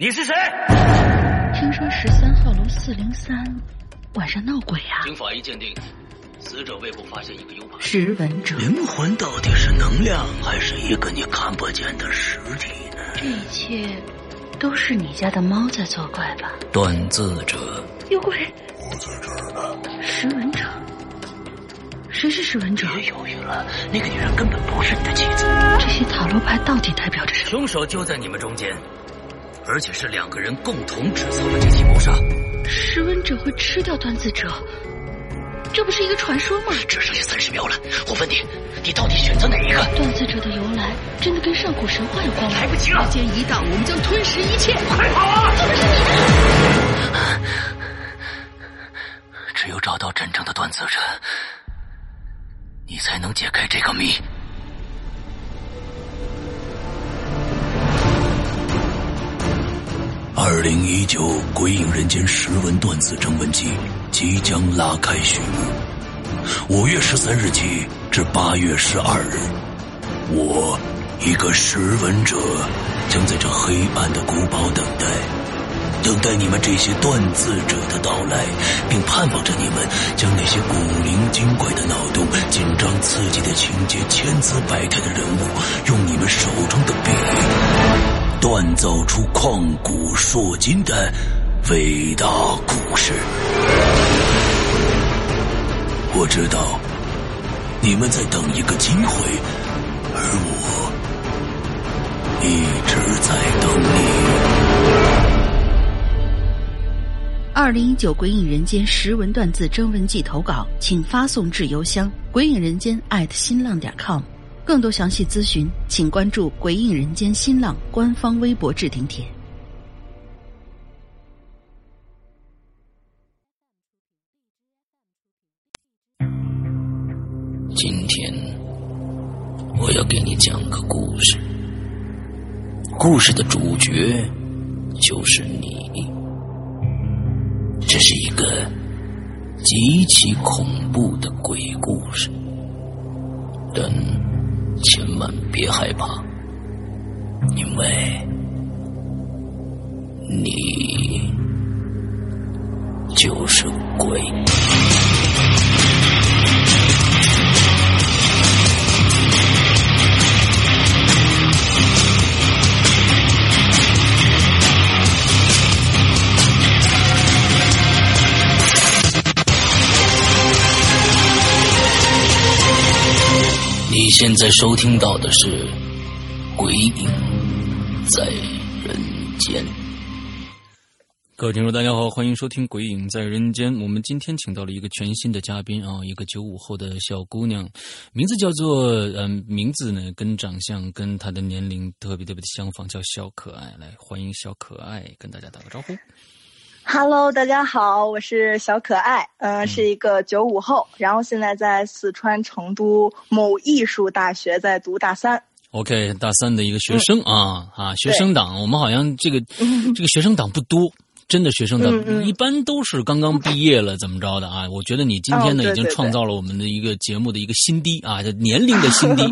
你是谁？听说十三号楼四零三晚上闹鬼啊！经法医鉴定，死者胃部发现一个 U 盘。识文者，灵魂到底是能量，还是一个你看不见的实体呢？这一切都是你家的猫在作怪吧？断字者，有鬼！我在这儿呢。识文者，谁是识文者？别犹豫了，那个女人根本不是你的妻子。这些塔罗牌到底代表着什么？凶手就在你们中间，而且是两个人共同制造了这起谋杀。食文者会吃掉断子者，这不是一个传说吗？只剩下三十秒了，我问你，你到底选择哪一个？断子者的由来真的跟上古神话有关吗？来不及了！时间一到，我们将吞噬一切！快跑啊！这不是你的！只有找到真正的断子者，你才能解开这个谜。二零一九《鬼影人间》识文断字征文季即将拉开序幕，五月十三日起至八月十二日，我一个识文者将在这黑暗的古堡等待。等待你们这些断字者的到来，并盼望着你们将那些古灵精怪的脑洞、紧张刺激的情节、千姿百态的人物，用你们手中的笔，锻造出旷古烁今的伟大故事。我知道你们在等一个机会，而我一直在等你。二零一九《鬼影人间》识文断字征文季投稿，请发送至邮箱鬼影人间艾特新浪点 com。更多详细咨询，请关注鬼影人间新浪官方微博置顶帖。今天我要给你讲个故事，故事的主角就是你。这是一个极其恐怖的鬼故事，但千万别害怕，因为你就是鬼。你现在收听到的是《鬼影在人间》。各位听众，大家好，欢迎收听《鬼影在人间》。我们今天请到了一个全新的嘉宾啊，一个九五后的小姑娘，名字叫做嗯，名字呢跟长相跟她的年龄特别特别的相仿，叫小可爱。来，欢迎小可爱，跟大家打个招呼。Hello，大家好，我是小可爱，嗯、呃，是一个九五后，然后现在在四川成都某艺术大学在读大三。OK，大三的一个学生、嗯、啊啊，学生党，我们好像这个 这个学生党不多。真的学生的、一般都是刚刚毕业了，怎么着的啊？我觉得你今天呢、已经创造了我们的一个节目的一个新低啊，就年龄的新低。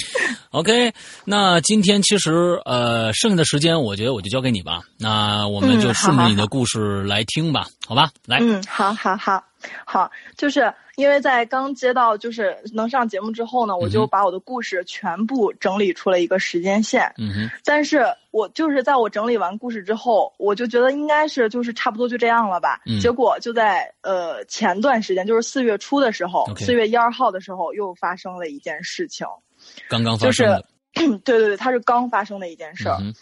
OK，那今天其实呃剩下的时间，我觉得我就交给你吧。那我们就顺着你的故事来听吧，嗯、好吧？来，嗯，好好好好，就是因为在刚接到就是能上节目之后呢，我就把我的故事全部整理出了一个时间线。嗯哼，但是我就是在我整理完故事之后，我就觉得应该是就是差不多就这样了吧。嗯、结果就在呃前段时间，就是四月初的时候，四.月一二号的时候，又发生了一件事情。刚刚发生的。就是、对对对，它是刚发生的一件事儿。嗯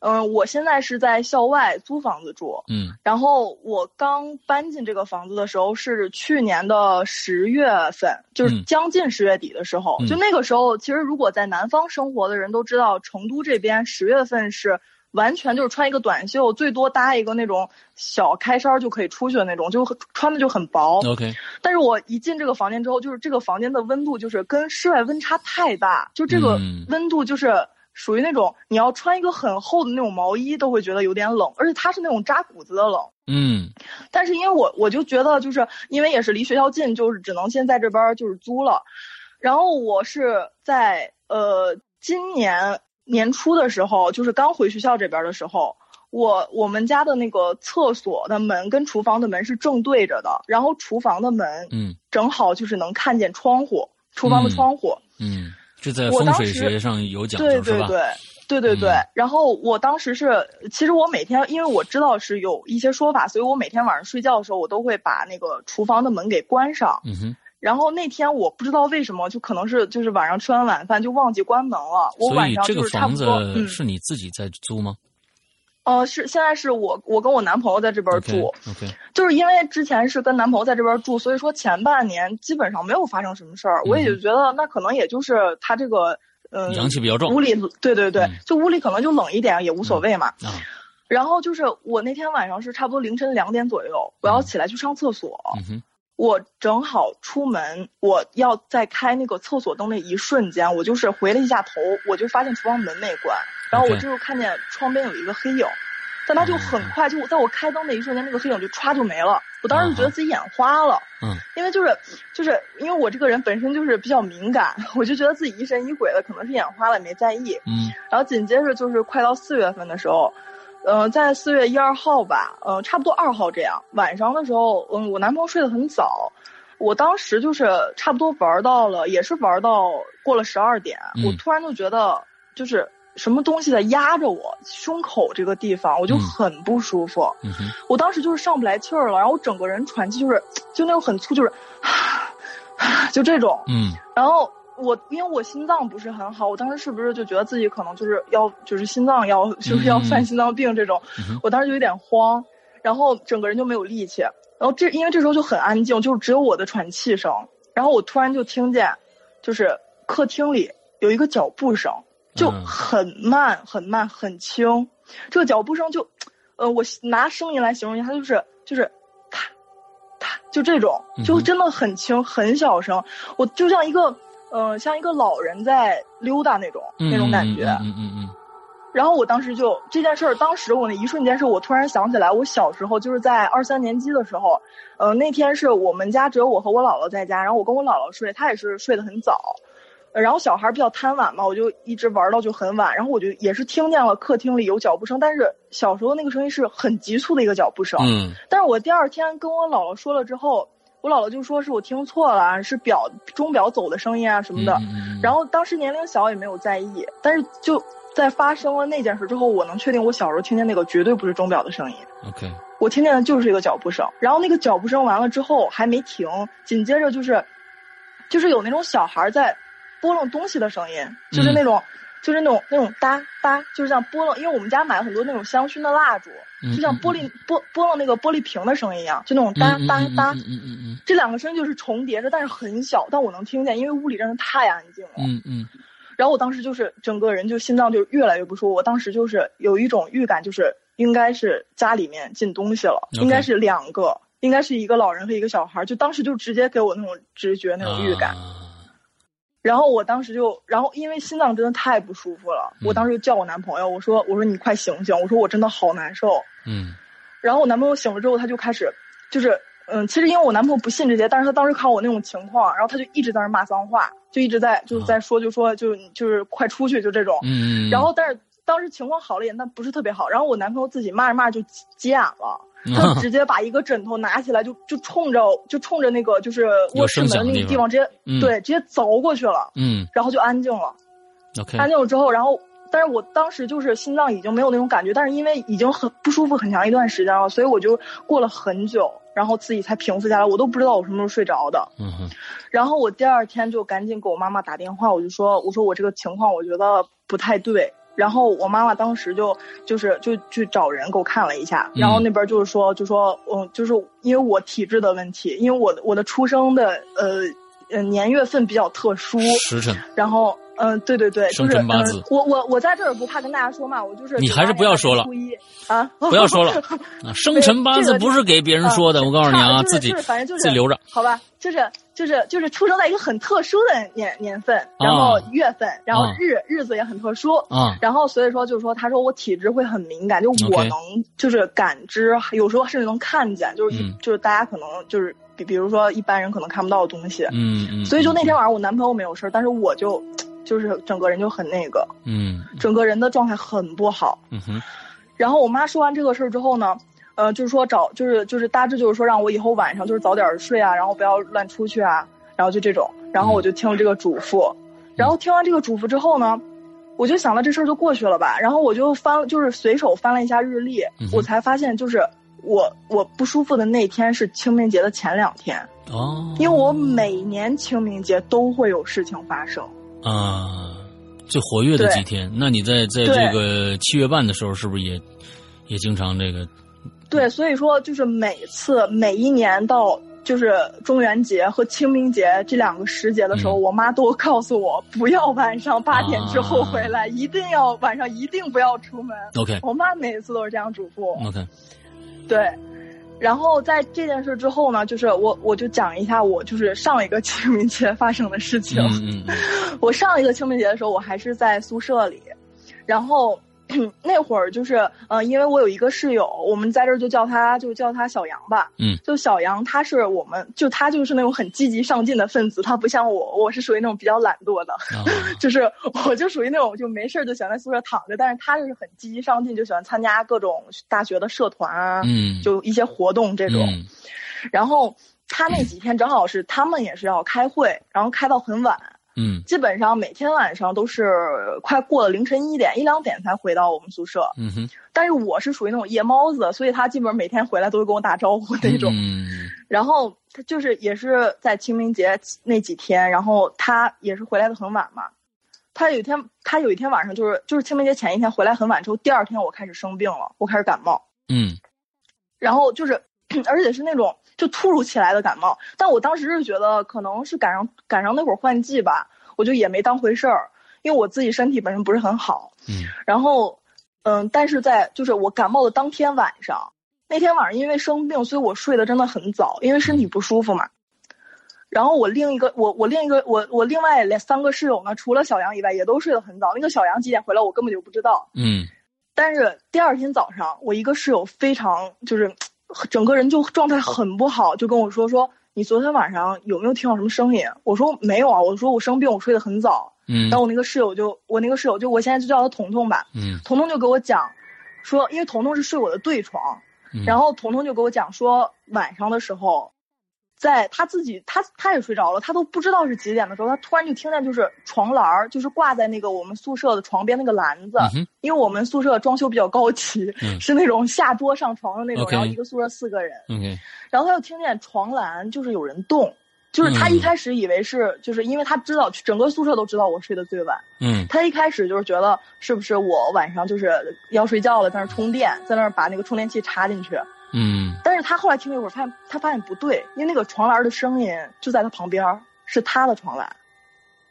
嗯、呃，我现在是在校外租房子住，嗯，然后我刚搬进这个房子的时候是去年的十月份，就是将近十月底的时候，嗯、就那个时候，其实如果在南方生活的人都知道，成都这边十月份是完全就是穿一个短袖，最多搭一个那种小开衫就可以出去的那种，就穿的就很薄。OK，但是我一进这个房间之后，就是这个房间的温度就是跟室外温差太大，就这个温度就是。属于那种你要穿一个很厚的那种毛衣都会觉得有点冷，而且它是那种扎骨子的冷。嗯，但是因为我我就觉得就是因为也是离学校近，就是只能先在这边就是租了。然后我是在呃今年年初的时候，就是刚回学校这边的时候，我我们家的那个厕所的门跟厨房的门是正对着的，然后厨房的门，嗯，正好就是能看见窗户，厨房的窗户，嗯，这在风水学上有讲究？对对对。对对对，然后我当时是，其实我每天，因为我知道是有一些说法，所以我每天晚上睡觉的时候，我都会把那个厨房的门给关上。嗯哼。然后那天我不知道为什么，就可能是就是晚上吃完晚饭就忘记关门了。我晚上就是差不多。嗯。是你自己在租吗？呃，是现在是我我跟我男朋友在这边住。就是因为之前是跟男朋友在这边住，所以说前半年基本上没有发生什么事儿。我也就觉得那可能也就是他这个。嗯，阳气比较重，屋里对对对，就屋里可能就冷一点也无所谓嘛。啊，然后就是我那天晚上是差不多凌晨两点左右，我要起来去上厕所。嗯，我正好出门，我要在开那个厕所灯的一瞬间，我就是回了一下头，我就发现厨房门没关，然后我就看见窗边有一个黑影。但他就很快，就在我开灯那一瞬间，那个黑影就歘就没了。我当时就觉得自己眼花了，嗯，因为就是，就是因为我这个人本身就是比较敏感，我就觉得自己疑神疑鬼的，可能是眼花了，没在意。嗯，然后紧接着就是快到四月份的时候，呃，在四月一二号吧，呃，差不多二号这样晚上的时候，嗯，我男朋友睡得很早，我当时就是差不多玩到了，也是玩到过了十二点，我突然就觉得就是。什么东西在压着我胸口这个地方，我就很不舒服。我当时就是上不来气儿了，然后我整个人喘气就是就那种很粗，就是就这种。嗯。然后我因为我心脏不是很好，我当时是不是就觉得自己可能就是要就是心脏要就是要犯心脏病这种？我当时就有点慌，然后整个人就没有力气。然后这因为这时候就很安静，就只有我的喘气声。然后我突然就听见，就是客厅里有一个脚步声。就很慢，很慢，很轻，这个脚步声就，呃，我拿声音来形容一下，它就是就是，踏，踏，就这种，就真的很轻，很小声，我就像一个，呃，像一个老人在溜达那种那种感觉。嗯嗯嗯。然后我当时就这件事儿，当时我那一瞬间是我突然想起来，我小时候就是在二三年级的时候，呃，那天是我们家只有我和我姥姥在家，然后我跟我姥姥睡，她也是睡得很早。然后小孩比较贪玩嘛，我就一直玩到就很晚。然后我就也是听见了客厅里有脚步声，但是小时候那个声音是很急促的一个脚步声。嗯。但是我第二天跟我姥姥说了之后，我姥姥就说是我听错了，是表钟表走的声音啊什么的。嗯。然后当时年龄小也没有在意，但是就在发生了那件事之后，我能确定我小时候听见那个绝对不是钟表的声音。OK。我听见的就是一个脚步声，然后那个脚步声完了之后还没停，紧接着就是，就是有那种小孩在。拨弄东西的声音，就是那种，就是那种那种哒哒，就是像拨弄，因为我们家买了很多那种香薰的蜡烛，就像玻璃拨拨弄那个玻璃瓶的声音一样，就那种哒哒哒。嗯嗯嗯。这两个声音就是重叠着，但是很小，但我能听见，因为屋里真的太安静了。嗯嗯。然后我当时就是整个人就心脏就越来越不舒服，我当时就是有一种预感，就是应该是家里面进东西了，应该是两个，应该是一个老人和一个小孩，就当时就直接给我那种直觉那种预感。然后我当时就，然后因为心脏真的太不舒服了，我当时就叫我男朋友，我说我说你快醒醒，我说我真的好难受。嗯。然后我男朋友醒了之后，他就开始，就是嗯，其实因为我男朋友不信这些，但是他当时看我那种情况，然后他就一直在那骂脏话，就一直在就是在说，就说就就是快出去，就这种。嗯。然后但是当时情况好了点，但不是特别好。然后我男朋友自己骂着骂着就急眼了。他直接把一个枕头拿起来，就就冲着就冲着那个就是卧室门那个地方直接对直接凿过去了，嗯，然后就安静了，OK，安静了之后，然后但是我当时就是心脏已经没有那种感觉，但是因为已经很不舒服很长一段时间了，所以我就过了很久，然后自己才平复下来，我都不知道我什么时候睡着的，嗯哼，然后我第二天就赶紧给我妈妈打电话，我就说我说我这个情况我觉得不太对。然后我妈妈当时就就是就去找人给我看了一下，然后那边就是说就说嗯就是因为我体质的问题，因为我的我的出生的呃呃年月份比较特殊，时辰，然后嗯对对对，生辰八字，我我我在这儿不怕跟大家说嘛，我就是你还是 不要说了初 一啊，不要说了，生辰八字不是给别人说的，我告诉你啊，自己反正就是自己留着，好吧，就是。就是就是出生在一个很特殊的年年份，然后月份，然后日日子也很特殊，啊，然后所以说就是说，他说我体质会很敏感，就我能就是感知，有时候甚至能看见，就是就是大家可能就是比比如说一般人可能看不到的东西，嗯嗯，所以就那天晚上我男朋友没有事但是我就就是整个人就很那个，嗯，整个人的状态很不好，嗯哼。然后我妈说完这个事儿之后呢，呃，就是说找，就是就是大致就是说让我以后晚上就是早点睡啊，然后不要乱出去啊，然后就这种，然后我就听了这个嘱咐，然后听完这个嘱咐之后呢，我就想了这事儿就过去了吧，然后我就翻，就是随手翻了一下日历，我才发现就是我我不舒服的那天是清明节的前两天哦，因为我每年清明节都会有事情发生啊。最活跃的几天，那你在在这个七月半的时候，是不是也也经常这个？对，所以说就是每次每一年到就是中元节和清明节这两个时节的时候，我妈都告诉我不要晚上八点之后回来，一定要晚上一定不要出门。OK，我妈每次都是这样嘱咐。OK，对。然后在这件事之后呢，就是我我就讲一下我就是上一个清明节发生的事情。嗯嗯。我上一个清明节的时候，我还是在宿舍里，然后 那会儿就是嗯，因为我有一个室友，我们在这儿就叫他就叫他小杨吧。嗯。就小杨，他是我们就他就是那种很积极上进的分子，他不像我，我是属于那种比较懒惰的，就是我就属于那种就没事就喜欢在宿舍躺着，但是他就是很积极上进，就喜欢参加各种大学的社团啊。嗯。就一些活动这种，然后他那几天正好是他们也是要开会，然后开到很晚，嗯，基本上每天晚上都是快过了凌晨一点一两点才回到我们宿舍，嗯哼。但是我是属于那种夜猫子，所以他基本上每天回来都会跟我打招呼那种，嗯。然后他就是也是在清明节那几天，然后他也是回来的很晚嘛，他有一天他有一天晚上就是就是清明节前一天回来很晚之后，第二天我开始生病了，我开始感冒，嗯。然后就是，而且是那种就突如其来的感冒，但我当时是觉得可能是赶上赶上那会儿换季吧，我就也没当回事儿，因为我自己身体本身不是很好。嗯。然后，嗯，但是在就是我感冒的当天晚上，那天晚上因为生病，所以我睡得真的很早，因为身体不舒服嘛。然后我另一个我我另一个我我另外两三个室友呢，除了小杨以外，也都睡得很早。那个小杨几点回来，我根本就不知道。嗯。但是第二天早上，我一个室友非常就是，整个人就状态很不好，就跟我说说你昨天晚上有没有听到什么声音？我说没有啊，我说我生病，我睡得很早。嗯。然后我那个室友就我那个室友就我现在就叫他彤彤吧。嗯。彤彤就给我讲，说因为彤彤是睡我的对床，然后彤彤就给我讲说晚上的时候。在他自己，他他也睡着了，他都不知道是几点的时候，他突然就听见就是床栏儿，就是挂在那个我们宿舍的床边那个篮子，因为我们宿舍装修比较高级，是那种下桌上床的那种，然后一个宿舍四个人，然后他就听见床栏就是有人动，就是他一开始以为是，就是因为他知道整个宿舍都知道我睡得最晚，嗯，他一开始就是觉得是不是我晚上就是要睡觉了，在那充电，在那把那个充电器插进去。嗯，但是他后来听了一会儿，发现他发现不对，因为那个床栏的声音就在他旁边，是他的床栏。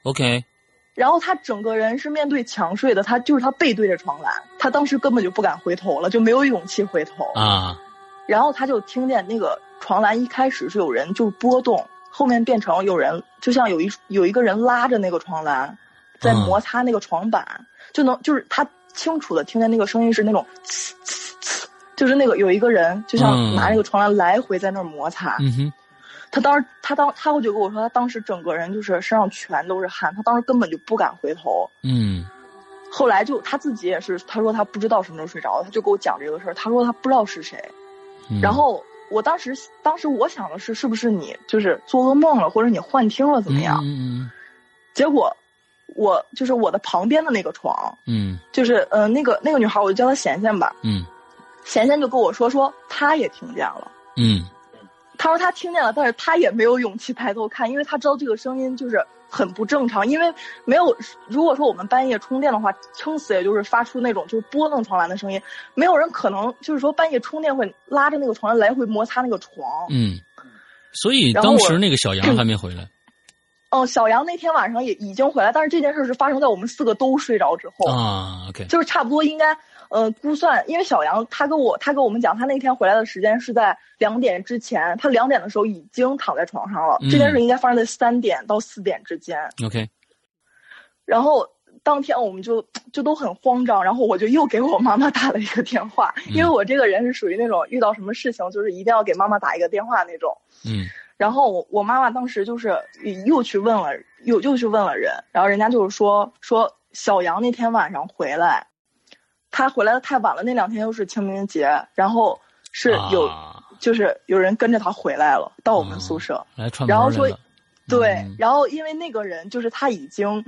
OK。然后他整个人是面对墙睡的，他就是他背对着床栏，他当时根本就不敢回头了，就没有勇气回头啊。然后他就听见那个床栏一开始是有人就是波动，后面变成有人，就像有一有一个人拉着那个床栏，在摩擦那个床板，就能就是他清楚的听见那个声音是那种。就是那个有一个人，就像拿那个床栏来回在那儿摩擦。嗯哼，他当时他当他就跟我说，他当时整个人就是身上全都是汗，他当时根本就不敢回头。嗯，后来就他自己也是，他说他不知道什么时候睡着，他就给我讲这个事儿。他说他不知道是谁。然后我当时当时我想的是，是不是你就是做噩梦了，或者你幻听了怎么样？嗯结果我就是我的旁边的那个床，嗯，就是呃那个那个女孩，我就叫她贤贤吧。嗯。贤贤就跟我说说，他也听见了。嗯，他说他听见了，但是他也没有勇气抬头看，因为他知道这个声音就是很不正常。因为没有，如果说我们半夜充电的话，撑死也就是发出那种就是拨弄床栏的声音，没有人可能就是说半夜充电会拉着那个床来回摩擦那个床。嗯，所以当时那个小杨还没回来。嗯，小杨那天晚上也已经回来，但是这件事是发生在我们四个都睡着之后啊。OK，就是差不多应该。呃，估算，因为小杨他跟我他跟我们讲，他那天回来的时间是在两点之前，他两点的时候已经躺在床上了。这件事应该发生在三点到四点之间。OK。然后当天我们就就都很慌张，然后我就又给我妈妈打了一个电话，因为我这个人是属于那种遇到什么事情就是一定要给妈妈打一个电话那种。嗯。然后我我妈妈当时就是又去问了，又又去问了人，然后人家就是说说小杨那天晚上回来。他回来的太晚了，那两天又是清明节，然后是有就是有人跟着他回来了，到我们宿舍，然后说，对，然后因为那个人就是他已经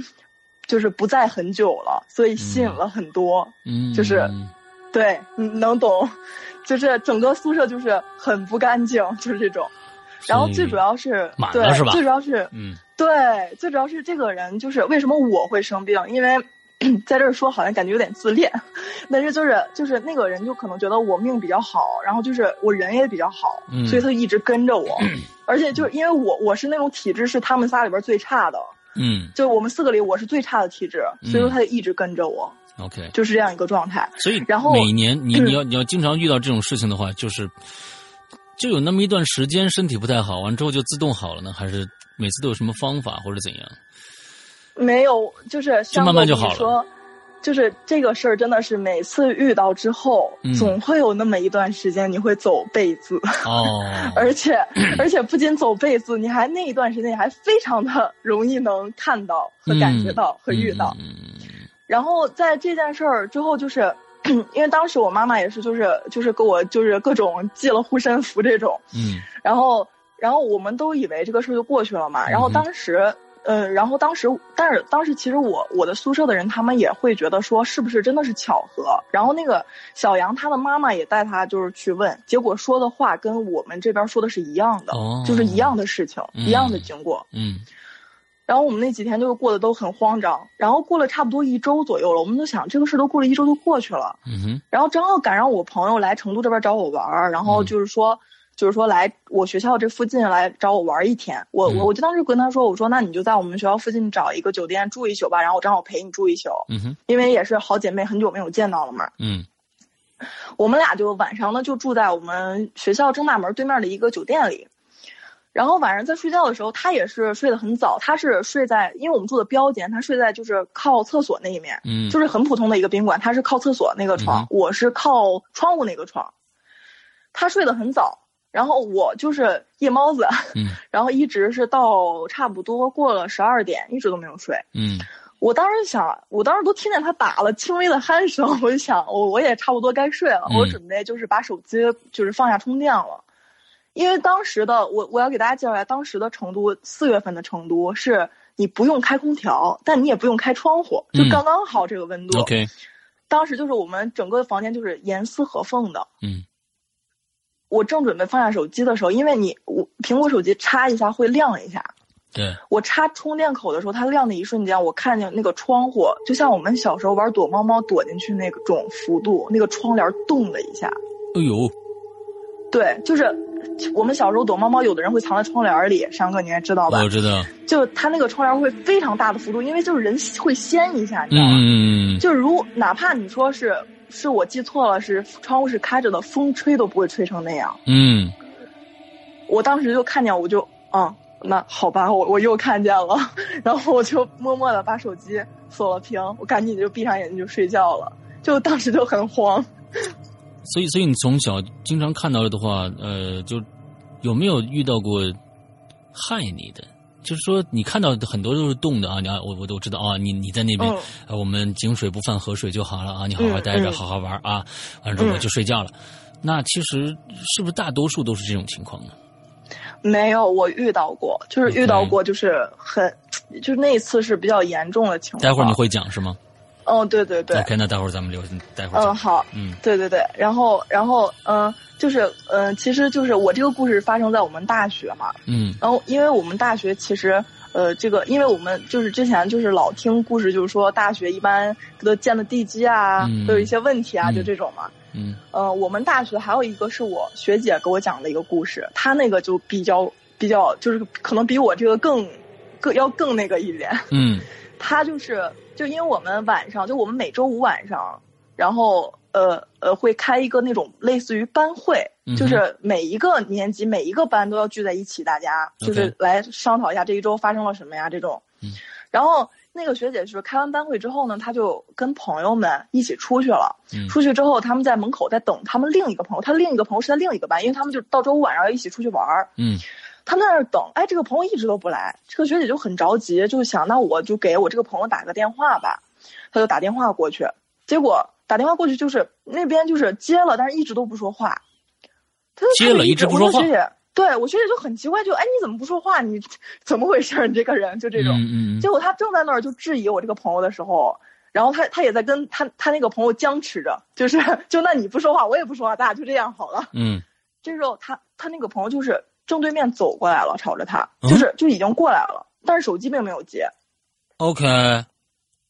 就是不在很久了，所以吸引了很多，嗯，就是对，能懂，就是整个宿舍就是很不干净，就是这种。然后最主要是对，最主要是嗯，对，最主要是这个人就是为什么我会生病？因为 在这儿说好像感觉有点自恋，但是就是就是那个人就可能觉得我命比较好，然后就是我人也比较好，所以他一直跟着我，而且就是因为我我是那种体质是他们仨里边最差的，嗯，就我们四个里我是最差的体质，所以说他就一直跟着我，OK，就是这样一个状态。所以然后每年你 你要你要经常遇到这种事情的话，就是。就有那么一段时间身体不太好，完之后就自动好了呢？还是每次都有什么方法或者怎样？没有，就是就慢慢就好了。就是这个事儿真的是每次遇到之后，总会有那么一段时间你会走背字哦，而且而且不仅走背字，你还那一段时间你还非常的容易能看到和感觉到和遇到。然后在这件事儿之后，就是。因为当时我妈妈也是，就是就是给我就是各种寄了护身符这种，嗯，然后然后我们都以为这个事儿就过去了嘛。然后当时，嗯，然后当时，但是当时其实我我的宿舍的人他们也会觉得说是不是真的是巧合。然后那个小杨他的妈妈也带他就是去问，结果说的话跟我们这边说的是一样的，就是一样的事情，一样的经过，嗯。然后我们那几天就是过得都很慌张，然后过了差不多一周左右了，我们都想这个事都过了一周就过去了。嗯哼。然后正好赶上我朋友来成都这边找我玩儿，然后就是说，就是说来我学校这附近来找我玩一天。我我我就当时跟他说，我说那你就在我们学校附近找一个酒店住一宿吧，然后我正好陪你住一宿。嗯哼。因为也是好姐妹，很久没有见到了嘛。嗯。我们俩就晚上呢就住在我们学校正大门对面的一个酒店里。然后晚上在睡觉的时候，他也是睡得很早。他是睡在，因为我们住的标间，他睡在就是靠厕所那一面，嗯，就是很普通的一个宾馆。他是靠厕所那个床，我是靠窗户那个床。他睡得很早，然后我就是夜猫子，嗯，然后一直是到差不多过了十二点，一直都没有睡，嗯。我当时想，我当时都听见他打了轻微的鼾声，我就想，我我也差不多该睡了，我准备就是把手机就是放下充电了。因为当时的我，我要给大家介绍一下，当时的成都四月份的成都是你不用开空调，但你也不用开窗户，就刚刚好这个温度。OK，当时就是我们整个房间就是严丝合缝的。嗯，我正准备放下手机的时候，因为你我苹果手机插一下会亮一下。对。我插充电口的时候，它亮的一瞬间，我看见那个窗户就像我们小时候玩躲猫猫躲进去那种幅度，那个窗帘动了一下。哎呦。对，就是我们小时候躲猫猫，有的人会藏在窗帘里。山哥，你还知道吧？我知道。就它那个窗帘会非常大的幅度，因为就是人会掀一下，你知道吗？嗯。就如哪怕你说是是我记错了，是窗户是开着的，风吹都不会吹成那样。嗯。我当时就看见，我就嗯，那好吧，我我又看见了，然后我就默默的把手机锁了屏，我赶紧就闭上眼睛就睡觉了，就当时就很慌。所以，所以你从小经常看到的话，呃，就有没有遇到过害你的？就是说，你看到很多都是冻的啊，你啊，我我都知道啊，你你在那边，我们井水不犯河水就好了啊，你好好待着，好好玩啊，完之后就睡觉了。那其实是不是大多数都是这种情况呢？没有，我遇到过，就是遇到过，就是很，就是那一次是比较严重的情况。待会儿你会讲是吗？哦，对对对。OK，那待会儿咱们留，待会儿。嗯，好。嗯，对对对，然后，然后，嗯，就是，嗯，其实就是我这个故事发生在我们大学嘛。嗯。然后，因为我们大学其实，呃，这个，因为我们就是之前就是老听故事，就是说大学一般都建的地基啊，都有一些问题啊，就这种嘛。嗯。呃，我们大学还有一个是我学姐给我讲的一个故事，她那个就比较比较，就是可能比我这个更，更要更那个一点。嗯。她就是。就因为我们晚上，就我们每周五晚上，然后呃呃会开一个那种类似于班会，就是每一个年级每一个班都要聚在一起，大家就是来商讨一下这一周发生了什么呀这种。然后那个学姐就是开完班会之后呢，她就跟朋友们一起出去了。出去之后，他们在门口在等他们另一个朋友，他另一个朋友是在另一个班，因为他们就到周五晚上要一起出去玩儿。嗯。他在那儿等，哎，这个朋友一直都不来，这个学姐就很着急，就想那我就给我这个朋友打个电话吧，他就打电话过去，结果打电话过去就是那边就是接了，但是一直都不说话。他接了一直不说话。我学姐对我学姐就很奇怪，就哎你怎么不说话？你怎么回事？你这个人就这种。嗯结果他正在那儿就质疑我这个朋友的时候，然后他他也在跟他他那个朋友僵持着，就是就那你不说话，我也不说话，咱俩就这样好了。嗯。这时候他他那个朋友就是正对面走过来了，朝着他，就是就已经过来了，但是手机并没有接。OK。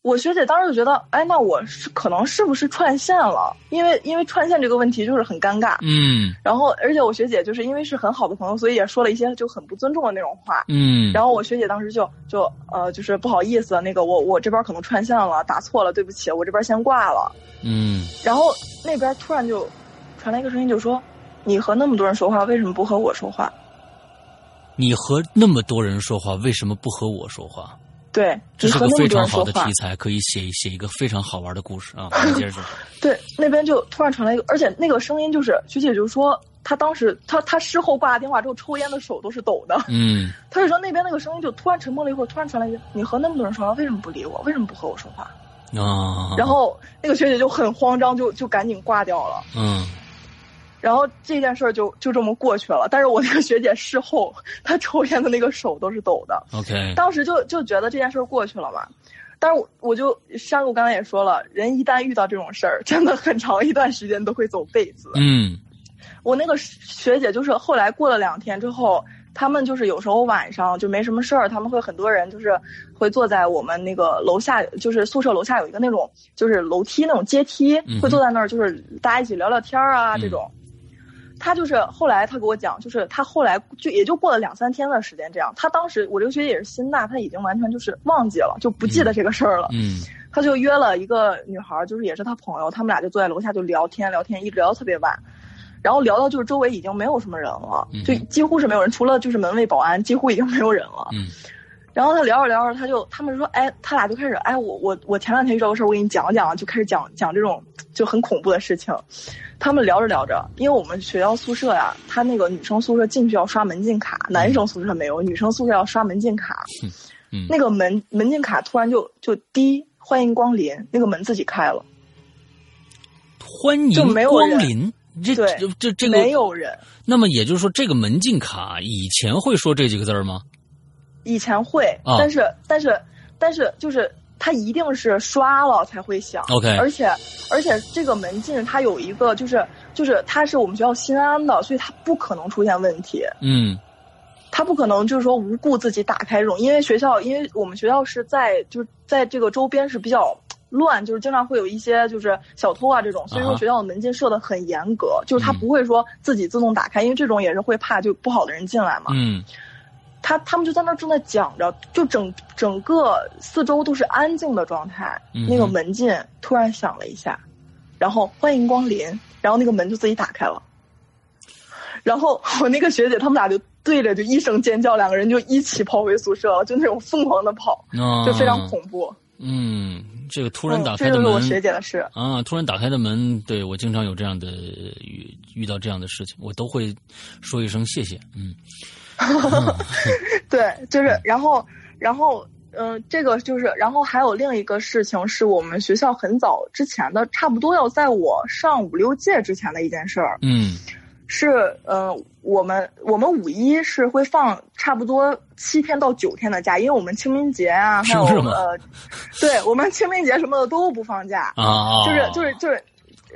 我学姐当时就觉得，哎，那我是可能是不是串线了？因为因为串线这个问题就是很尴尬。嗯。然后，而且我学姐就是因为是很好的朋友，所以也说了一些就很不尊重的那种话。嗯。然后我学姐当时就就呃就是不好意思，那个我我这边可能串线了，打错了，对不起，我这边先挂了。嗯。然后那边突然就传来一个声音，就说：“你和那么多人说话，为什么不和我说话？”你和那么多人说话，为什么不和我说话？对，这是个非常好的题材，可以写写一个非常好玩的故事啊！你接着说。对，那边就突然传来一个，而且那个声音就是学姐就说，她当时她她事后挂了电话之后，抽烟的手都是抖的。嗯。她就说那边那个声音就突然沉默了一会儿，突然传来一句：“你和那么多人说话，为什么不理我？为什么不和我说话？”啊。然后那个学姐就很慌张，就就赶紧挂掉了。嗯。然后这件事儿就就这么过去了，但是我那个学姐事后她抽烟的那个手都是抖的。OK，当时就就觉得这件事儿过去了嘛，但是我我就山路刚才也说了，人一旦遇到这种事儿，真的很长一段时间都会走背子。嗯，我那个学姐就是后来过了两天之后，他们就是有时候晚上就没什么事儿，他们会很多人就是会坐在我们那个楼下，就是宿舍楼下有一个那种就是楼梯那种阶梯，嗯、会坐在那儿就是大家一起聊聊天啊、嗯、这种。他就是后来他给我讲，就是他后来就也就过了两三天的时间，这样。他当时我这个学姐也是心大，他已经完全就是忘记了，就不记得这个事儿了。嗯，他就约了一个女孩，就是也是他朋友，他们俩就坐在楼下就聊天聊天，一直聊到特别晚，然后聊到就是周围已经没有什么人了，嗯、就几乎是没有人，除了就是门卫保安，几乎已经没有人了。嗯。然后他聊着聊着，他就他们说，哎，他俩就开始，哎，我我我前两天遇到个事儿，我给你讲讲，就开始讲讲这种就很恐怖的事情。他们聊着聊着，因为我们学校宿舍呀、啊，他那个女生宿舍进去要刷门禁卡，男生宿舍没有，女生宿舍要刷门禁卡。嗯，嗯那个门门禁卡突然就就滴，欢迎光临，那个门自己开了。欢迎光临，这对这这这个没有人。那么也就是说，这个门禁卡以前会说这几个字儿吗？以前会，啊、但是但是但是就是它一定是刷了才会响。OK，而且而且这个门禁它有一个就是就是它是我们学校新安的，所以它不可能出现问题。嗯，它不可能就是说无故自己打开这种，因为学校因为我们学校是在就是在这个周边是比较。乱就是经常会有一些就是小偷啊这种，所以说学校的门禁设的很严格，啊、就是它不会说自己自动打开，嗯、因为这种也是会怕就不好的人进来嘛。嗯，他他们就在那正在讲着，就整整个四周都是安静的状态，嗯、那个门禁突然响了一下，然后欢迎光临，然后那个门就自己打开了，然后我那个学姐他们俩就对着就一声尖叫，两个人就一起跑回宿舍了，就那种疯狂的跑，哦、就非常恐怖。嗯，这个突然打开的门，嗯、这就是我学姐的事啊！突然打开的门，对我经常有这样的遇遇到这样的事情，我都会说一声谢谢。嗯，对，就是然后然后嗯、呃，这个就是然后还有另一个事情是我们学校很早之前的，差不多要在我上五六届之前的一件事儿。嗯，是呃，我们我们五一是会放差不多七天到九天的假，因为我们清明节啊，还有呃，对我们清明节什么的都不放假啊，就是就是就是。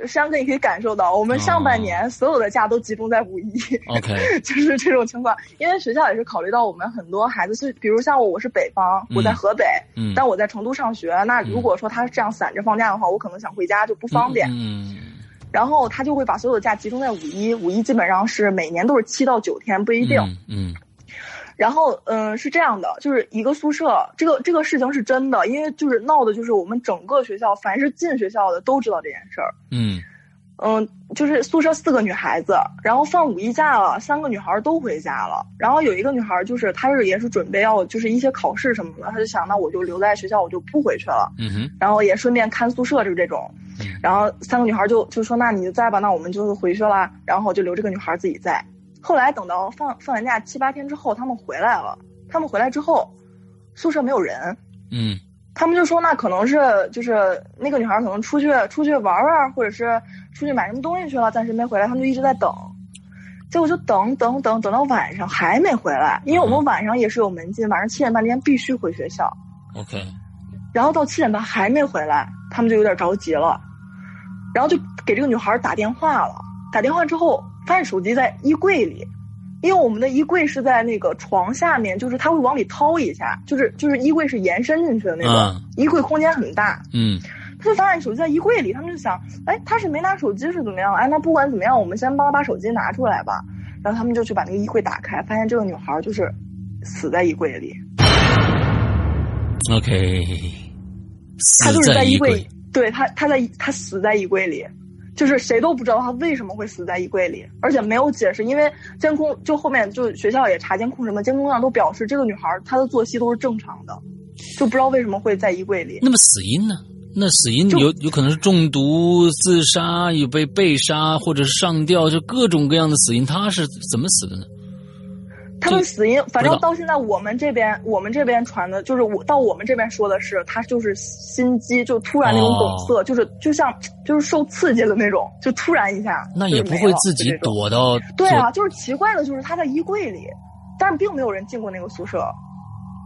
山哥，你可以感受到，我们上半年所有的假都集中在五一。OK，就是这种情况，因为学校也是考虑到我们很多孩子是，比如像我，我是北方，嗯、我在河北，嗯，但我在成都上学。那如果说他这样散着放假的话，我可能想回家就不方便。嗯，然后他就会把所有的假集中在五一，五一基本上是每年都是七到九天，不一定。嗯。嗯然后，嗯，是这样的，就是一个宿舍，这个这个事情是真的，因为就是闹的，就是我们整个学校，凡是进学校的都知道这件事儿。嗯，嗯，就是宿舍四个女孩子，然后放五一假了，三个女孩都回家了，然后有一个女孩就是她是也是准备要就是一些考试什么的，她就想那我就留在学校，我就不回去了。嗯哼，然后也顺便看宿舍，就是这种。嗯、然后三个女孩就就说那你就在吧，那我们就回去了，然后就留这个女孩自己在。后来等到放放完假七八天之后，他们回来了。他们回来之后，宿舍没有人。嗯，他们就说那可能是就是那个女孩可能出去出去玩玩，或者是出去买什么东西去了，暂时没回来，他们就一直在等。结果就等等等等到晚上还没回来，因为我们晚上也是有门禁，晚上七点半之前必须回学校。OK，然后到七点半还没回来，他们就有点着急了，然后就给这个女孩打电话了。打电话之后发现手机在衣柜里，因为我们的衣柜是在那个床下面，就是他会往里掏一下，就是就是衣柜是延伸进去的那种，嗯衣柜空间很大。嗯他就发现手机在衣柜里，他们就想，哎，他是没拿手机是怎么样？哎，那不管怎么样，我们先帮他把手机拿出来吧。然后他们就去把那个衣柜打开，发现这个女孩就是死在衣柜里，，OK，他就是在衣柜，对他，他在他死在衣柜里，就是谁都不知道他为什么会死在衣柜里，而且没有解释，因为监控就后面就学校也查监控什么，监控上都表示这个女孩她的作息都是正常的，就不知道为什么会在衣柜里。那么死因呢？那死因有有可能是中毒、自杀，有被被杀，或者是上吊，就各种各样的死因。他是怎么死的呢？他的死因，反正到现在我们这边，我们这边传的就是我到我们这边说的是，他就是心肌就突然那种哦梗塞，就是就像就是受刺激的那种，就突然一下，那也不会自己躲到对啊，就是奇怪的就是他在衣柜里，但是并没有人进过那个宿舍。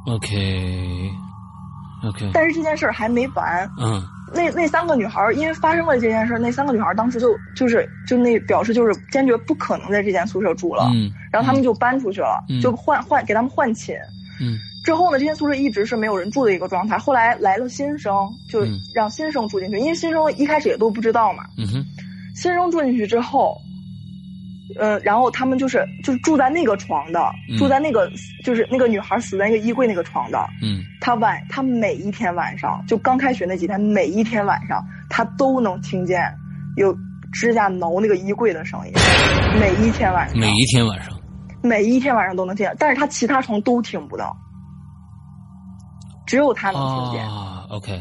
OK OK，但是这件事儿还没完，嗯。那那三个女孩儿因为发生了这件事儿，那三个女孩儿当时就就是就那表示就是坚决不可能在这间宿舍住了，嗯。然后他们就搬出去了，嗯。就换换给他们换寝。嗯。之后呢，这间宿舍一直是没有人住的一个状态。后来来了新生，就嗯。让新生住进去，因为新生一开始也都不知道嘛。嗯哼。新生住进去之后，呃，然后他们就是就是住在那个床的，嗯住在那个就是那个女孩死在那个衣柜那个床的。嗯他晚他每一天晚上，就刚开学那几天，每一天晚上他都能听见有指甲挠那个衣柜的声音，每一天晚上，每一天晚上每一天晚上都能听见，但是他其他床都听不到，只有他能听见。啊 OK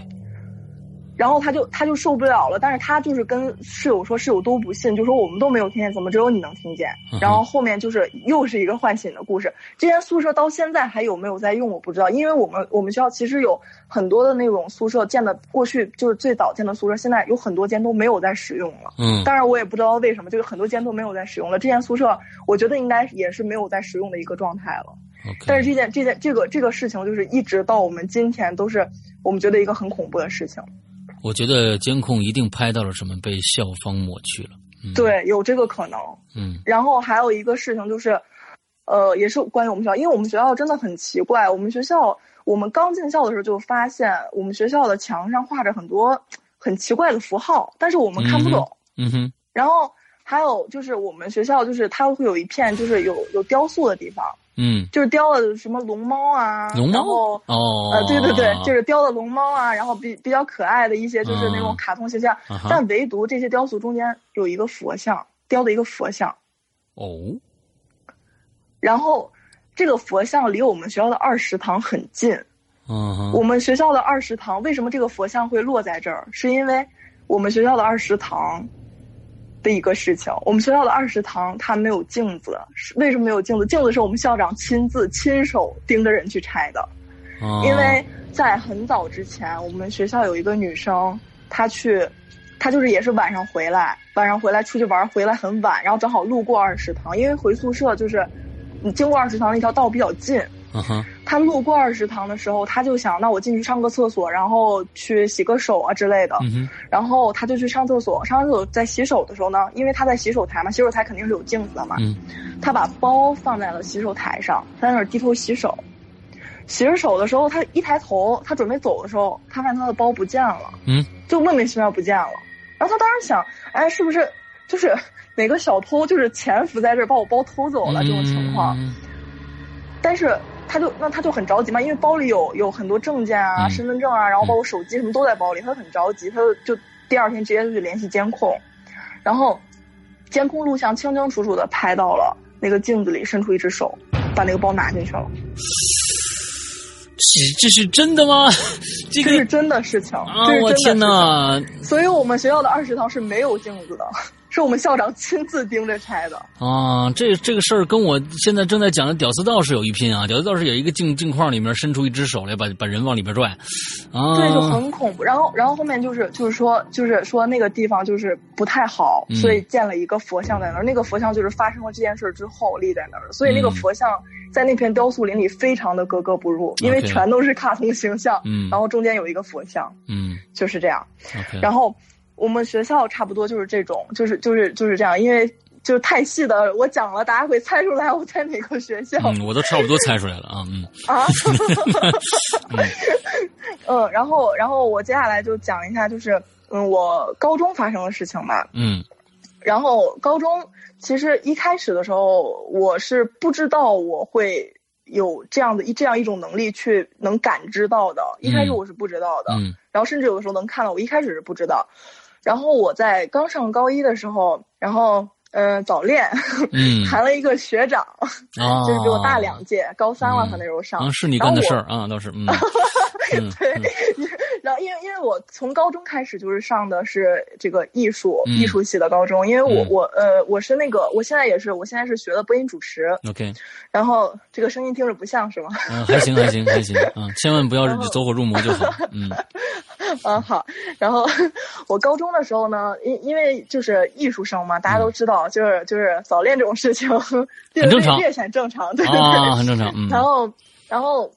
然后他就他就受不了了，但是他就是跟室友说，室友都不信，就说我们都没有听见，怎么只有你能听见？然后后面就是又是一个唤醒的故事。这间宿舍到现在还有没有在用，我不知道，因为我们我们学校其实有很多的那种宿舍建的，过去就是最早建的宿舍，现在有很多间都没有在使用了。嗯当然我也不知道为什么，就是很多间都没有在使用了。这间宿舍我觉得应该也是没有在使用的一个状态了。但是这件这件这个这个事情，就是一直到我们今天都是我们觉得一个很恐怖的事情。我觉得监控一定拍到了什么，被校方抹去了。嗯、，对，有这个可能。嗯然后还有一个事情就是，呃，也是关于我们学校，因为我们学校真的很奇怪。我们学校，我们刚进校的时候就发现，我们学校的墙上画着很多很奇怪的符号，但是我们看不懂。嗯哼然后还有就是我们学校就是它会有一片就是有有雕塑的地方，嗯，就是雕了什么龙猫啊，龙然后猫哦，呃，对对对，就是雕的龙猫啊，然后比比较可爱的一些就是那种卡通形象，但唯独这些雕塑中间有一个佛像，雕的一个佛像，哦，然后这个佛像离我们学校的二食堂很近。嗯，我们学校的二食堂为什么这个佛像会落在这儿？是因为我们学校的二食堂的一个事情。我们学校的二食堂它没有镜子，为什么没有镜子？镜子是我们校长亲自亲手盯着人去拆的。哦因为在很早之前，我们学校有一个女生，她去，她就是也是晚上回来，晚上回来出去玩，回来很晚，然后正好路过二食堂，因为回宿舍就是，你经过二食堂那条道比较近。嗯哼，她路过二食堂的时候，他就想，那我进去上个厕所，然后去洗个手啊之类的。嗯，然后他就去上厕所，上完厕所在洗手的时候呢，因为他在洗手台嘛，洗手台肯定是有镜子的嘛。嗯她把包放在了洗手台上，在那儿低头洗手。洗着手的时候，他一抬头，他准备走的时候，他发现他的包不见了，嗯，就莫名其妙不见了。然后他当时想，哎，是不是就是哪个小偷就是潜伏在这儿把我包偷走了这种情况？嗯但是她就那他就很着急嘛，因为包里有有很多证件啊、嗯身份证啊，然后包括手机什么都在包里，他就很着急，他就就第二天直接就去联系监控，然后监控录像清清楚楚的拍到了那个镜子里伸出一只手，把那个包拿进去了。这这是真的吗？这个这是真的事情，啊我天！哪！所以我们学校的二食堂是没有镜子的，是是我们校长亲自盯着拆的。啊，这这个事儿跟我现在正在讲的屌丝道士有一拼啊！屌丝道士有一个镜镜框里面伸出一只手来，把把人往里边拽。啊，对，就很恐怖。然后，然后后面就是就是说就是说那个地方就是不太好，所以建了一个佛像在那儿。那个佛像就是发生了这件事之后立在那儿的，所以那个佛像在那片雕塑林里非常的格格不入，因为全都是卡通形象。嗯，然后中间有一个佛像。嗯，就是这样。然后。我们学校差不多就是这种，就是就是就是这样，因为就是太细的，我讲了，大家会猜出来我在哪个学校。嗯，我都差不多猜出来了啊，嗯。啊。嗯，然后然后我接下来就讲一下，就是嗯，我高中发生的事情吧。嗯。然后高中其实一开始的时候，我是不知道我会有这样的一这样一种能力去能感知到的，一开始我是不知道的。嗯。然后甚至有的时候能看到，我一开始是不知道。然后我在刚上高一的时候，然后呃早恋，谈了一个学长，就是比我大两届，高三了他那时候上，是你干的事儿啊，倒是 嗯。对，然后因为因为我从高中开始就是上的是这个艺术艺术系的高中，因为我我呃我是那个我现在也是我现在是学的播音主持，OK，然后这个声音听着不像是吗？嗯，还行还行还行，嗯，千万不要走火入魔就好，嗯。嗯好，然后我高中的时候呢，因因为就是艺术生嘛，大家都知道，就是就是早恋这种事情，很正常，略显正常，对对对，很正常。嗯，然后然后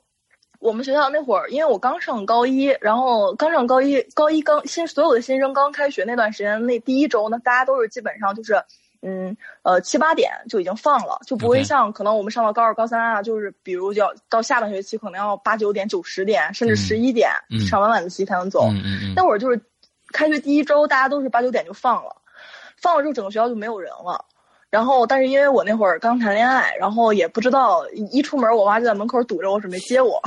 我们学校那会儿，因为我刚上高一，然后刚上高一，高一刚新所有的新生刚开学那段时间，那第一周呢，大家都是基本上就是。嗯，呃，七八点就已经放了，就不会像可能我们上到高二、高三啊，就是比如要到下半学期可能要八九点、九十点，甚至十一点上完晚自习才能走。那会儿就是开学第一周，大家都是八九点就放了，放了之后整个学校就没有人了。然后，但是因为我那会儿刚谈恋爱，然后也不知道一出门我妈就在门口堵着我，准备接我，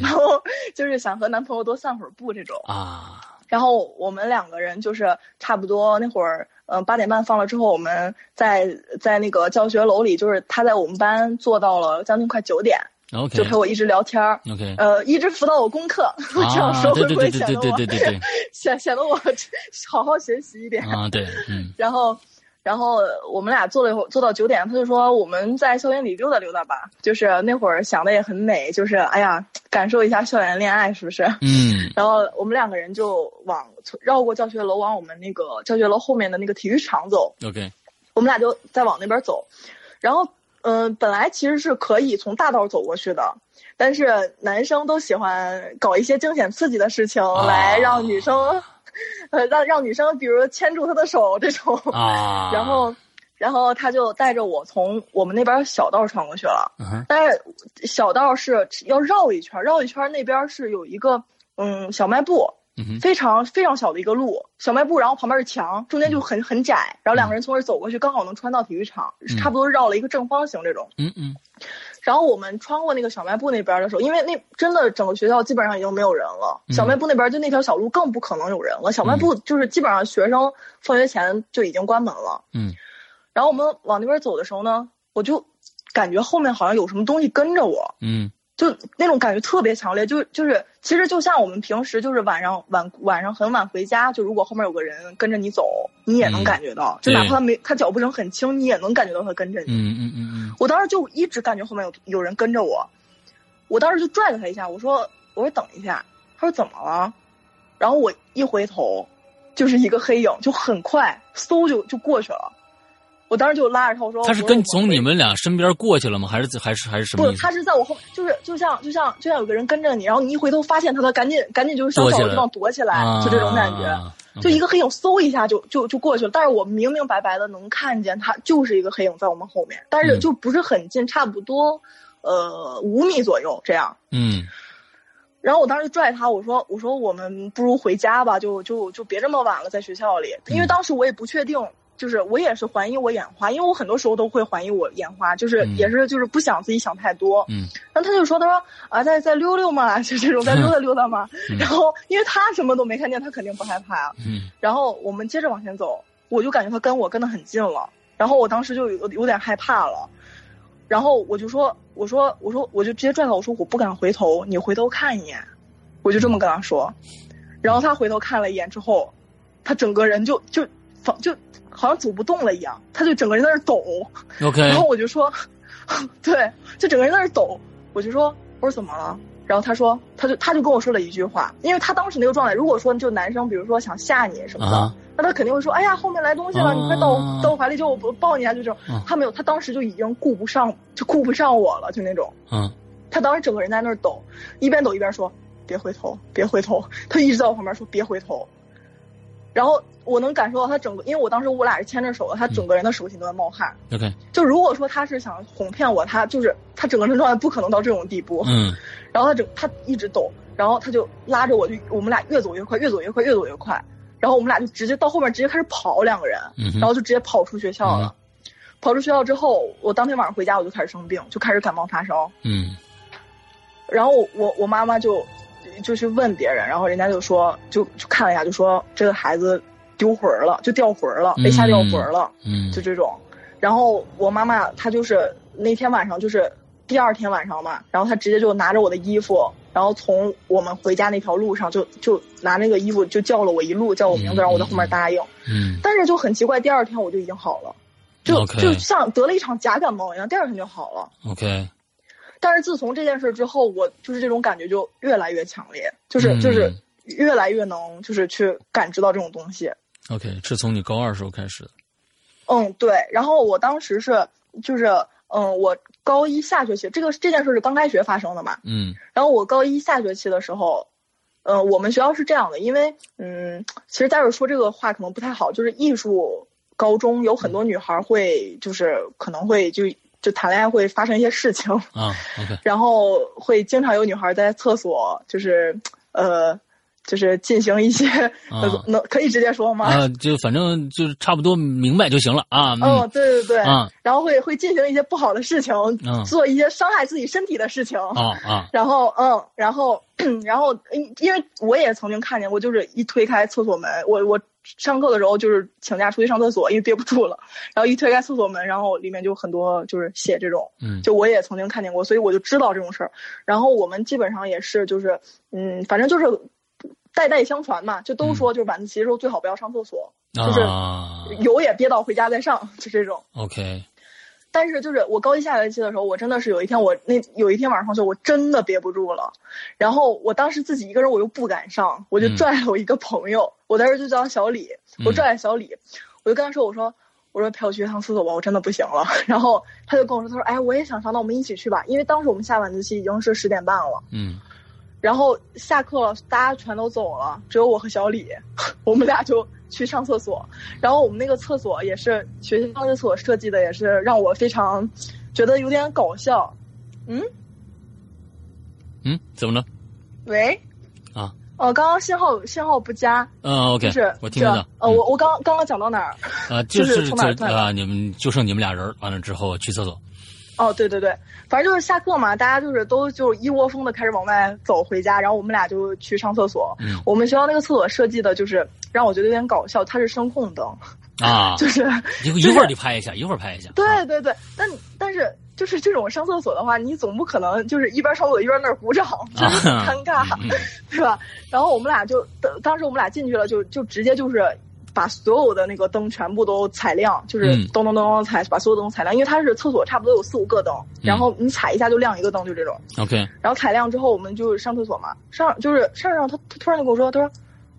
然后就是想和男朋友多散会儿步这种啊。然后我们两个人就是差不多那会儿。嗯，八点半放了之后，我们在在那个教学楼里，就是他在我们班坐到了将近快九点，OK，就陪我一直聊天，OK，呃，一直辅导我功课，这样说会不会 显得我显显得我好好学习一点啊？对，嗯，然后。然后我们俩坐了一会儿，坐到九点，他就说我们在校园里溜达溜达吧。就是那会儿想的也很美，就是哎呀，感受一下校园恋爱，是不是？嗯。然后我们两个人就往绕过教学楼，往我们那个教学楼后面的那个体育场走。OK。我们俩就在往那边走，然后嗯，本来其实是可以从大道走过去的，但是男生都喜欢搞一些惊险刺激的事情来让女生。呃，让让女生，比如牵住他的手这种，啊，然后，然后他就带着我从我们那边小道穿过去了，但是小道是要绕一圈，绕一圈那边是有一个嗯小卖部，非常非常小的一个路，小卖部，然后旁边是墙，中间就很很窄，然后两个人从这走过去，刚好能穿到体育场，差不多绕了一个正方形这种，嗯嗯。然后我们穿过那个小卖部那边的时候，因为那真的整个学校基本上已经没有人了。小卖部那边就那条小路更不可能有人了。小卖部就是基本上学生放学前就已经关门了。嗯。然后我们往那边走的时候呢，我就感觉后面好像有什么东西跟着我。嗯。就那种感觉特别强烈，就就是其实就像我们平时就是晚上晚晚上很晚回家，就如果后面有个人跟着你走，你也能感觉到，就哪怕他没他脚步声很轻，你也能感觉到他跟着你。嗯嗯嗯嗯。我当时就一直感觉后面有有人跟着我，我当时就拽了他一下，我说我说等一下，他说怎么了？然后我一回头，就是一个黑影，就很快嗖就就过去了。我当时就拉着他，我说：“他是跟从你们俩身边过去了吗？还是还是还是什么？”不，他是在我后，就是就像就像就像有个人跟着你，然后你一回头发现他，他赶紧赶紧就是想找个地方躲起来，就这种感觉，就一个黑影嗖一下就就就过去了。但是我明明白白的能看见他就是一个黑影在我们后面，但是就不是很近，差不多呃五米左右这样。嗯。然后我当时拽他，我说我说我们不如回家吧，就就就别这么晚了在学校里，因为当时我也不确定。就是我也是怀疑我眼花，因为我很多时候都会怀疑我眼花，就是也是就是不想自己想太多。嗯，然后他就说，他说啊，再再溜溜嘛，就这种再溜达溜达嘛。然后因为他什么都没看见，他肯定不害怕。嗯，然后我们接着往前走，我就感觉他跟我跟得很近了，然后我当时就有有点害怕了，然后我就说，我说我说我就直接拽他，我说我不敢回头，你回头看一眼，我就这么跟他说，然后他回头看了一眼之后，他整个人就就。房就好像走不动了一样，他就整个人在那抖。OK。然后我就说，对，就整个人在那抖。我就说，我说怎么了？然后他说，他就他就跟我说了一句话，因为他当时那个状态，如果说就男生，比如说想吓你什么的，那他肯定会说，哎呀，后面来东西了，你快到我到我怀里，就我抱你啊，就这种。他没有，他当时就已经顾不上，就顾不上我了，就那种。嗯。他当时整个人在那儿抖，一边抖一边说：“别回头，别回头。”他一直在我旁边说：“别回头。”然后我能感受到他整个，因为我当时我俩是牵着手的，他整个人的手心都在冒汗。OK，就如果说他是想哄骗我，他就是他整个人状态不可能到这种地步。嗯。然后他整他一直抖，然后他就拉着我，就我们俩越走越快，越走越快，越走越快。然后我们俩就直接到后面直接开始跑，两个人，然后就直接跑出学校了。跑出学校之后，我当天晚上回家我就开始生病，就开始感冒发烧。嗯。然后我我妈妈就就去问别人，然后人家就说就就看了一下，就说这个孩子丢魂儿了，就掉魂儿了，被吓掉魂儿了，嗯，就这种。然后我妈妈她就是那天晚上就是第二天晚上嘛，然后她直接就拿着我的衣服，然后从我们回家那条路上就就拿那个衣服就叫了我一路，叫我名字，然后我在后面答应。嗯。但是就很奇怪，第二天我就已经好了，就就像得了一场假感冒一样，第二天就好了。OK。但是自从这件事之后，我就是这种感觉就越来越强烈，就是就是越来越能就是去感知到这种东西。OK，是从你高二时候开始的。嗯，对。然后我当时是就是嗯，我高一下学期这个这件事是刚开学发生的嘛。嗯。然后我高一下学期的时候，呃，我们学校是这样的，因为嗯，其实待会儿说这个话可能不太好，就是艺术高中有很多女孩会就是可能会就。就谈恋爱会发生一些事情啊 然后会经常有女孩在厕所，就是呃，就是进行一些能可以直接说吗？啊，就反正就是差不多明白就行了啊。嗯，对对对，啊，然后会会进行一些不好的事情，做一些伤害自己身体的事情啊啊。然后嗯，然后 然后因因为我也曾经看见过，就是一推开厕所门，我我。上课的时候就是请假出去上厕所，因为憋不住了，然后一推开厕所门，然后里面就很多就是血这种，嗯，就我也曾经看见过，所以我就知道这种事儿。然后我们基本上也是就是，嗯，反正就是代代相传嘛，就都说就是晚自习的时候最好不要上厕所，就是有也憋到回家再上，就这种。OK。但是就是我高一下学期的时候，我真的是有一天我那有一天晚上放学，我真的憋不住了，然后我当时自己一个人我又不敢上，我就拽了我一个朋友，我当时就叫小李，我拽了小李，我就跟他说我说我说陪我去一趟厕所吧，我真的不行了。然后他就跟我说他说哎我也想上，那我们一起去吧，因为当时我们下晚自习已经是十点半了，嗯，然后下课了，大家全都走了，只有我和小李，我们俩就。去上厕所，然后我们那个厕所也是学校的厕所设计的，也是让我非常觉得有点搞笑。嗯，嗯，怎么了？喂？啊？哦，刚刚信号信号不佳。嗯，OK，是我听得到。呃，我我刚刚刚讲到哪儿？啊，就是就啊，你们就剩你们俩人，完了之后去厕所。哦，对对对，反正就是下课嘛，大家就是都就一窝蜂的开始往外走回家，然后我们俩就去上厕所。嗯，我们学校那个厕所设计的就是让我觉得有点搞笑，它是声控灯，啊，就是一一会儿你拍一下，一会儿拍一下。对对对，但但是就是这种上厕所的话，你总不可能就是一边上厕所一边那儿鼓掌，真是很尴尬，对吧？然后我们俩就当当时我们俩进去了，就就直接就是。把所有的那个灯全部都踩亮，就是咚咚咚咚踩，把所有灯踩亮，因为它是厕所，差不多有四五个灯，然后你踩一下就亮一个灯，就这种。OK。然后踩亮之后，我们就上厕所嘛，上就是上上，他他突然就跟我说，他说，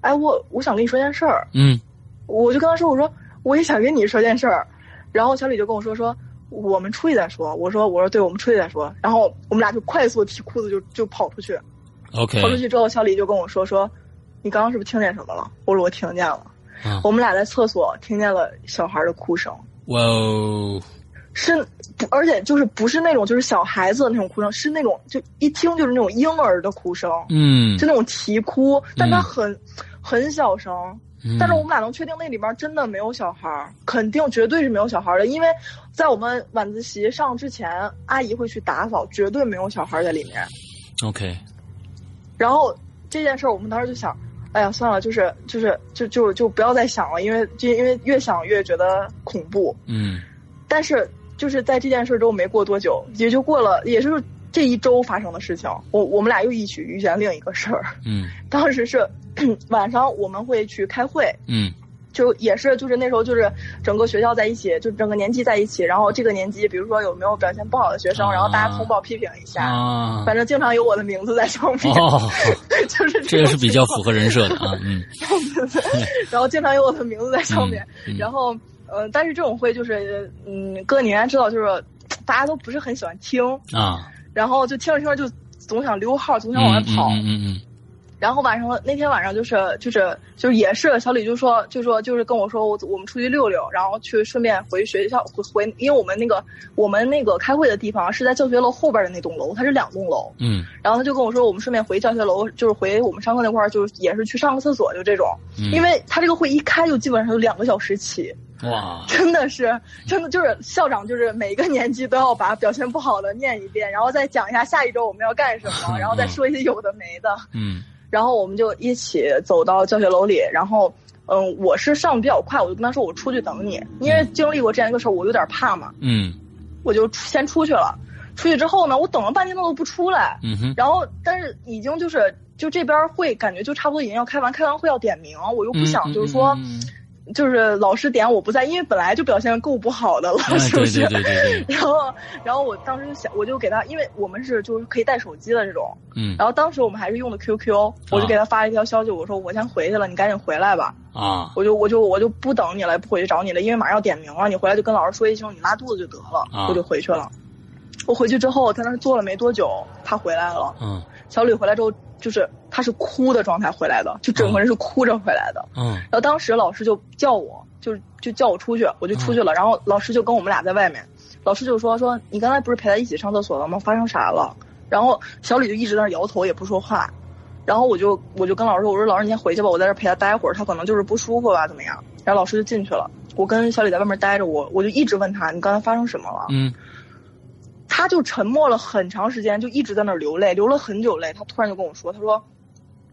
哎，我我想跟你说件事儿。嗯。我就跟他说，我说我也想跟你说件事儿，然后小李就跟我说说，我们出去再说。我说我说对，我们出去再说。然后我们俩就快速提裤子就就跑出去。OK。跑出去之后，小李就跟我说说，你刚刚是不是听见什么了？我说我听见了。我们俩在厕所听见了小孩的哭声。哇哦！是，而且就是不是那种就是小孩子的那种哭声，是那种就一听就是那种婴儿的哭声。嗯。就那种啼哭，但他很很小声。嗯。但是我们俩能确定那里边真的没有小孩，肯定绝对是没有小孩的，因为在我们晚自习上之前，阿姨会去打扫，绝对没有小孩在里面。OK。然后这件事儿，我们当时就想。哎呀，算了，就是就是就就就不要再想了，因为就因为越想越觉得恐怖。嗯。但是就是在这件事之后没过多久，也就过了，也就是这一周发生的事情。我我们俩又一起遇见另一个事儿。嗯。当时是 晚上我们会去开会。嗯。就也是就是那时候就是整个学校在一起，就整个年级在一起，然后这个年级比如说有没有表现不好的学生，然后大家通报批评一下，啊。反正经常有我的名字在上面，哦。就是这个是比较符合人设的啊，嗯，然后经常有我的名字在上面，然后呃，但是这种会就是嗯，哥你应该知道，就是大家都不是很喜欢听啊，然后就听着听着就总想溜号，总想往外跑，嗯嗯。然后晚上那天晚上就是就是就是也是小李就说就说就是跟我说我我们出去溜溜，然后去顺便回学校回回，因为我们那个我们那个开会的地方是在教学楼后边的那栋楼，它是两栋楼。嗯。然后他就跟我说我们顺便回教学楼，就是回我们上课那块儿，就是也是去上个厕所，就这种。嗯。因为他这个会一开就基本上有两个小时起。哇。真的是 真的就是校长就是每个年级都要把表现不好的念一遍，然后再讲一下下一周我们要干什么，然后再说一些有的没的。嗯。然后我们就一起走到教学楼里，然后，嗯，我是上的比较快，我就跟他说我出去等你，因为经历过这样一个事儿，我有点怕嘛。嗯。我就先出去了，出去之后呢，我等了半天他都不出来。嗯哼。然后，但是已经就是就这边会感觉就差不多已经要开完，开完会要点名，我又不想就是说。就是老师点我不在，因为本来就表现够不好的了，是不是？对对对对。然后，然后我当时就想，我就给他，因为我们是就是可以带手机的这种。嗯。然后当时我们还是用的 QQ，我就给他发了一条消息，我说我先回去了，你赶紧回来吧。啊。我就我就我就不等你了，不回去找你了，因为马上要点名了，你回来就跟老师说一声你拉肚子就得了。啊。我就回去了。我回去之后，在那坐了没多久，他回来了。嗯。小吕回来之后，就是他是哭的状态回来的，就整个人是哭着回来的。嗯。然后当时老师就叫我。就就叫我出去，我就出去了。然后老师就跟我们俩在外面，老师就说说你刚才不是陪他一起上厕所了吗？发生啥了？然后小李就一直在那摇头也不说话。然后我就我就跟老师说，我说老师你先回去吧，我在这陪他待会儿，他可能就是不舒服吧，怎么样？然后老师就进去了。我跟小李在外面待着，我我就一直问他你刚才发生什么了？嗯。他就沉默了很长时间，就一直在那儿流泪，流了很久泪。他突然就跟我说，他说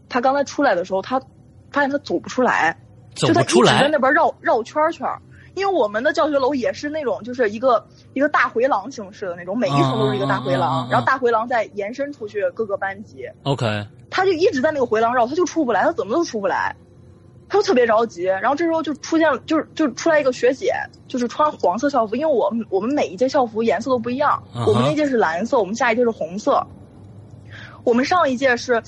他刚才出来的时候，他发现他走不出来。就他一直在那边绕绕圈圈，因为我们的教学楼也是那种，就是一个一个大回廊形式的那种，每一层都是一个大回廊，然后大回廊再延伸出去各个班级。OK，他就一直在那个回廊绕，他就出不来，他怎么都出不来，他就特别着急。然后这时候就出现了，就是就出来一个学姐，就是穿黄色校服，因为我们我们每一届校服颜色都不一样，我们那届是蓝色，我们下一届是红色，我们上一届是。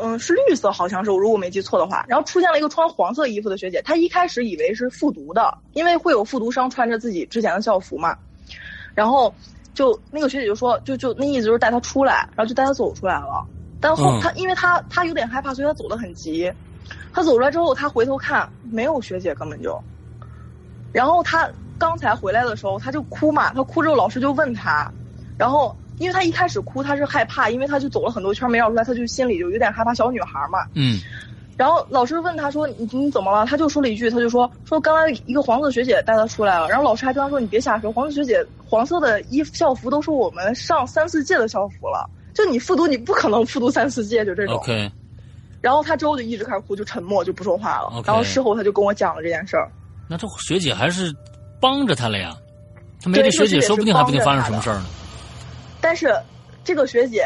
嗯，是绿色，好像是我如果没记错的话。然后出现了一个穿黄色衣服的学姐，她一开始以为是复读的，因为会有复读生穿着自己之前的校服嘛。然后就那个学姐就说，就就那意思就是带她出来，然后就带她走出来了。但后她因为她她有点害怕，所以她走得很急。她走出来之后，他回头看没有学姐，根本就。然后他刚才回来的时候，他就哭嘛，他哭之后老师就问他，然后。因为他一开始哭，他是害怕，因为他就走了很多圈没绕出来，他就心里就有点害怕小女孩嘛。嗯。然后老师问他说：“你你怎么了？”他就说了一句，他就说：“说刚才一个黄色学姐带他出来了。”然后老师还跟他说：“你别瞎说，黄色学姐黄色的衣服校服都是我们上三四届的校服了，就你复读你不可能复读三四届，就这种。” OK。然后他之后就一直开始哭，就沉默，就不说话了。然后事后他就跟我讲了这件事儿。那这学姐还是帮着他了呀？他没这学姐，说不定还不定发生什么事儿呢。但是。这个学姐，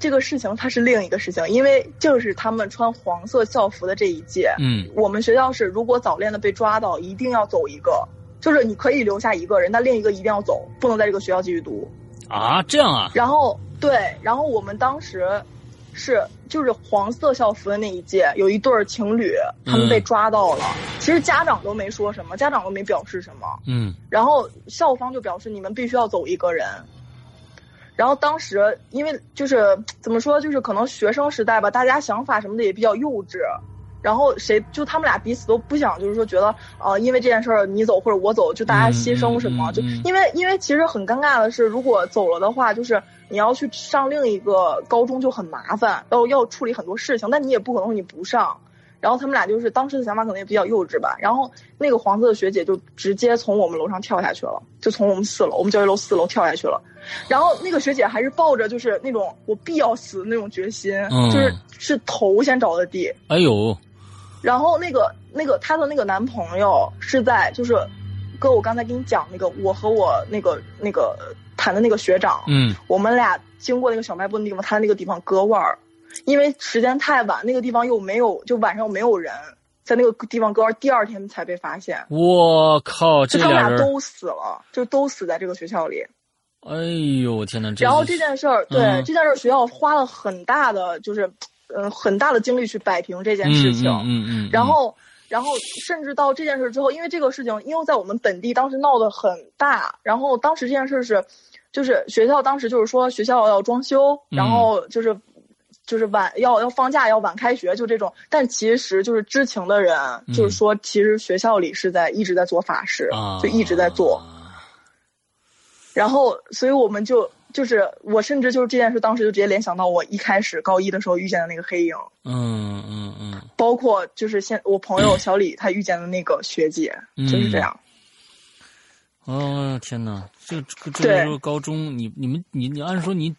这个事情它是另一个事情，因为就是他们穿黄色校服的这一届，嗯，我们学校是如果早恋的被抓到，一定要走一个，就是你可以留下一个人，但另一个一定要走，不能在这个学校继续读。啊，这样啊？然后对，然后我们当时是就是黄色校服的那一届，有一对情侣，他们被抓到了，其实家长都没说什么，家长都没表示什么，嗯，然后校方就表示你们必须要走一个人。然后当时，因为就是怎么说，就是可能学生时代吧，大家想法什么的也比较幼稚，然后谁就他们俩彼此都不想，就是说觉得呃，因为这件事儿你走或者我走，就大家牺牲什么，就因为因为其实很尴尬的是，如果走了的话，就是你要去上另一个高中就很麻烦，要要处理很多事情，但你也不可能你不上。然后他们俩就是当时的想法可能也比较幼稚吧。然后那个黄色的学姐就直接从我们楼上跳下去了，就从我们四楼，我们教学楼四楼跳下去了。然后那个学姐还是抱着就是那种我必要死的那种决心，就是是头先着的地。哎呦！然后那个那个她的那个男朋友是在就是，哥我刚才给你讲那个我和我那个那个谈的那个学长，嗯，我们俩经过那个小卖部的地方，他那个地方割腕儿。因为时间太晚，那个地方又没有，就晚上又没有人，在那个地方割腕，第二天才被发现。我靠，这俩人都死了，就都死在这个学校里。哎呦，我天哪！然后这件事儿，对这件事儿，学校花了很大的，就是嗯，很大的精力去摆平这件事情。嗯嗯。然后，然后甚至到这件事之后，因为这个事情，因为在我们本地当时闹得很大，然后当时这件事是，就是学校当时就是说学校要装修，然后就是。就是晚要要放假要晚开学就这种，但其实就是知情的人就是说，其实学校里是在一直在做法事，就一直在做。然后，所以我们就就是我甚至就是这件事，当时就直接联想到我一开始高一的时候遇见的那个黑影。嗯嗯嗯。包括就是现我朋友小李他遇见的那个学姐，就是这样。哦天哪，这这个时候高中，你你们你你按说你。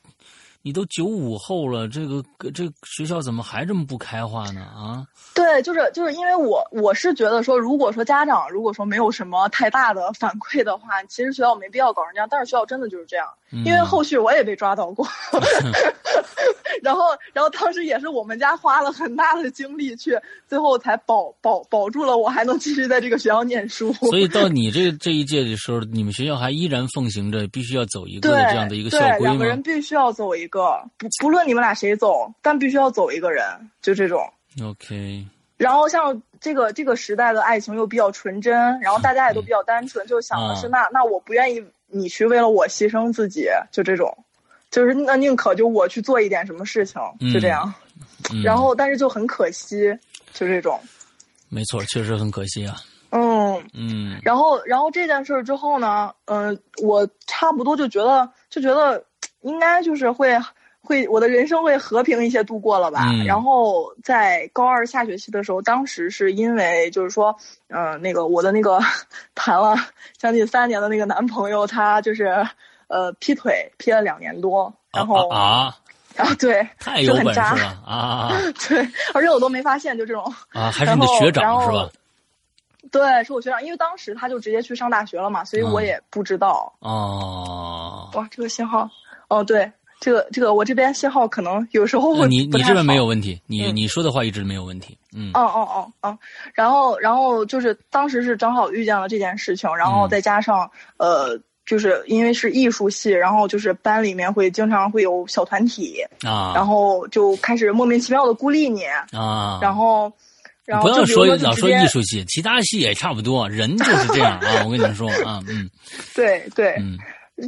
你都九五后了，这个这学校怎么还这么不开化呢？啊？对，就是就是因为我我是觉得说，如果说家长如果说没有什么太大的反馈的话，其实学校没必要搞成这样。但是学校真的就是这样，因为后续我也被抓到过，然后然后当时也是我们家花了很大的精力去，最后才保保保住了我还能继续在这个学校念书。所以到你这这一届的时候，你们学校还依然奉行着必须要走一个这样的一个校规吗？两个人必须要走一个，不不论你们俩谁走，但必须要走一个人，就这种。OK，然后像这个这个时代的爱情又比较纯真，然后大家也都比较单纯，就想的是那那我不愿意你去为了我牺牲自己，就这种，就是那宁可就我去做一点什么事情，就这样。然后但是就很可惜，就这种。没错，确实很可惜啊。嗯嗯。然后然后这件事之后呢，嗯，我差不多就觉得就觉得应该就是会。会，我的人生会和平一些度过了吧？然后在高二下学期的时候，当时是因为就是说，嗯，那个我的那个 谈了将近三年的那个男朋友，他就是呃劈腿劈了两年多，然后啊，然后 对，太有本事了啊！对，而且我都没发现，就这种啊，还是你的学长是吧？对，是我学长，因为当时他就直接去上大学了嘛，所以我也不知道哦。哇，这个信号，哦对。这个这个，我这边信号可能有时候会你你这边没有问题，你你说的话一直没有问题，嗯。哦哦哦哦，然后然后就是当时是正好遇见了这件事情，然后再加上呃，就是因为是艺术系，然后就是班里面会经常会有小团体啊，然后就开始莫名其妙的孤立你啊，然后然后不要说老说艺术系，其他系也差不多，人就是这样啊，我跟你说啊，嗯，对 对，嗯。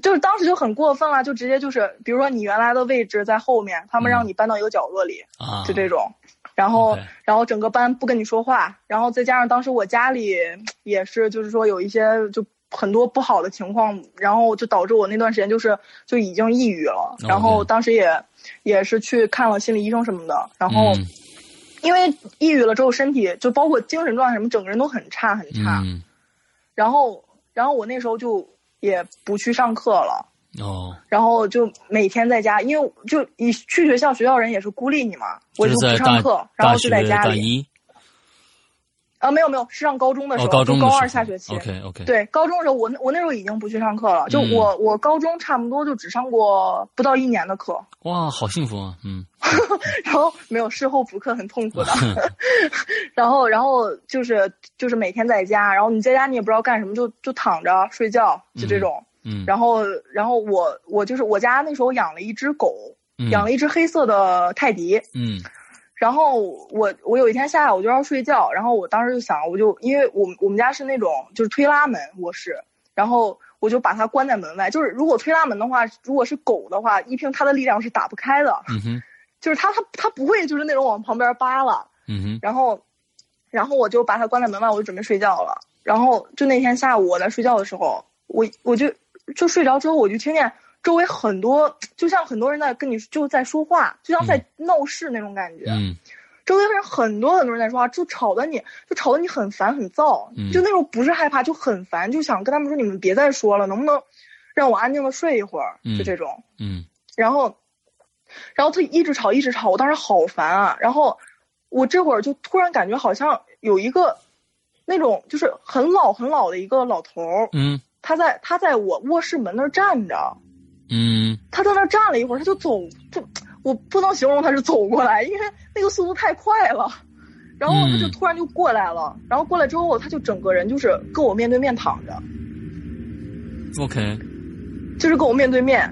就是当时就很过分了，就直接就是，比如说你原来的位置在后面，他们让你搬到一个角落里，就这种，然后然后整个班不跟你说话，然后再加上当时我家里也是，就是说有一些就很多不好的情况，然后就导致我那段时间就是就已经抑郁了，然后当时也也是去看了心理医生什么的，然后因为抑郁了之后身体就包括精神状态什么，整个人都很差很差，然后然后我那时候就。也不去上课了。哦，然后就每天在家，因为就你去学校，学校人也是孤立你嘛，我就不上课，然后就在家里。啊，没有没有，是上高中的时候，高中高二下学期。OK OK。对，高中的时候，我我那时候已经不去上课了，就我我高中差不多就只上过不到一年的课。哇，好幸福啊，嗯。然后没有事后补课很痛苦的，然后然后就是就是每天在家，然后你在家你也不知道干什么，就就躺着睡觉，就这种。嗯。然后然后我我就是我家那时候养了一只狗，养了一只黑色的泰迪。嗯。然后我我有一天下午我就要睡觉，然后我当时就想，我就因为我我们家是那种就是推拉门卧室，然后我就把它关在门外。就是如果推拉门的话，如果是狗的话，一凭它的力量是打不开的。嗯哼，就是它它它不会就是那种往旁边扒了。嗯哼，然后，然后我就把它关在门外，我就准备睡觉了。然后就那天下午我在睡觉的时候，我我就就睡着之后，我就听见。周围很多，就像很多人在跟你就在说话，就像在闹事那种感觉。嗯，周围人很多很多人在说话，就吵得你就吵得你很烦很燥。嗯，就那种不是害怕，就很烦，就想跟他们说你们别再说了，能不能让我安静的睡一会儿？就这种。嗯，然后，然后他一直吵一直吵，我当时好烦啊。然后我这会儿就突然感觉好像有一个那种就是很老很老的一个老头儿。嗯，他在他在我卧室门那儿站着。嗯，他在那站了一会儿，他就走，就我不能形容他是走过来，因为那个速度太快了。然后他就突然就过来了，然后过来之后，他就整个人就是跟我面对面躺着。OK，就是跟我面对面。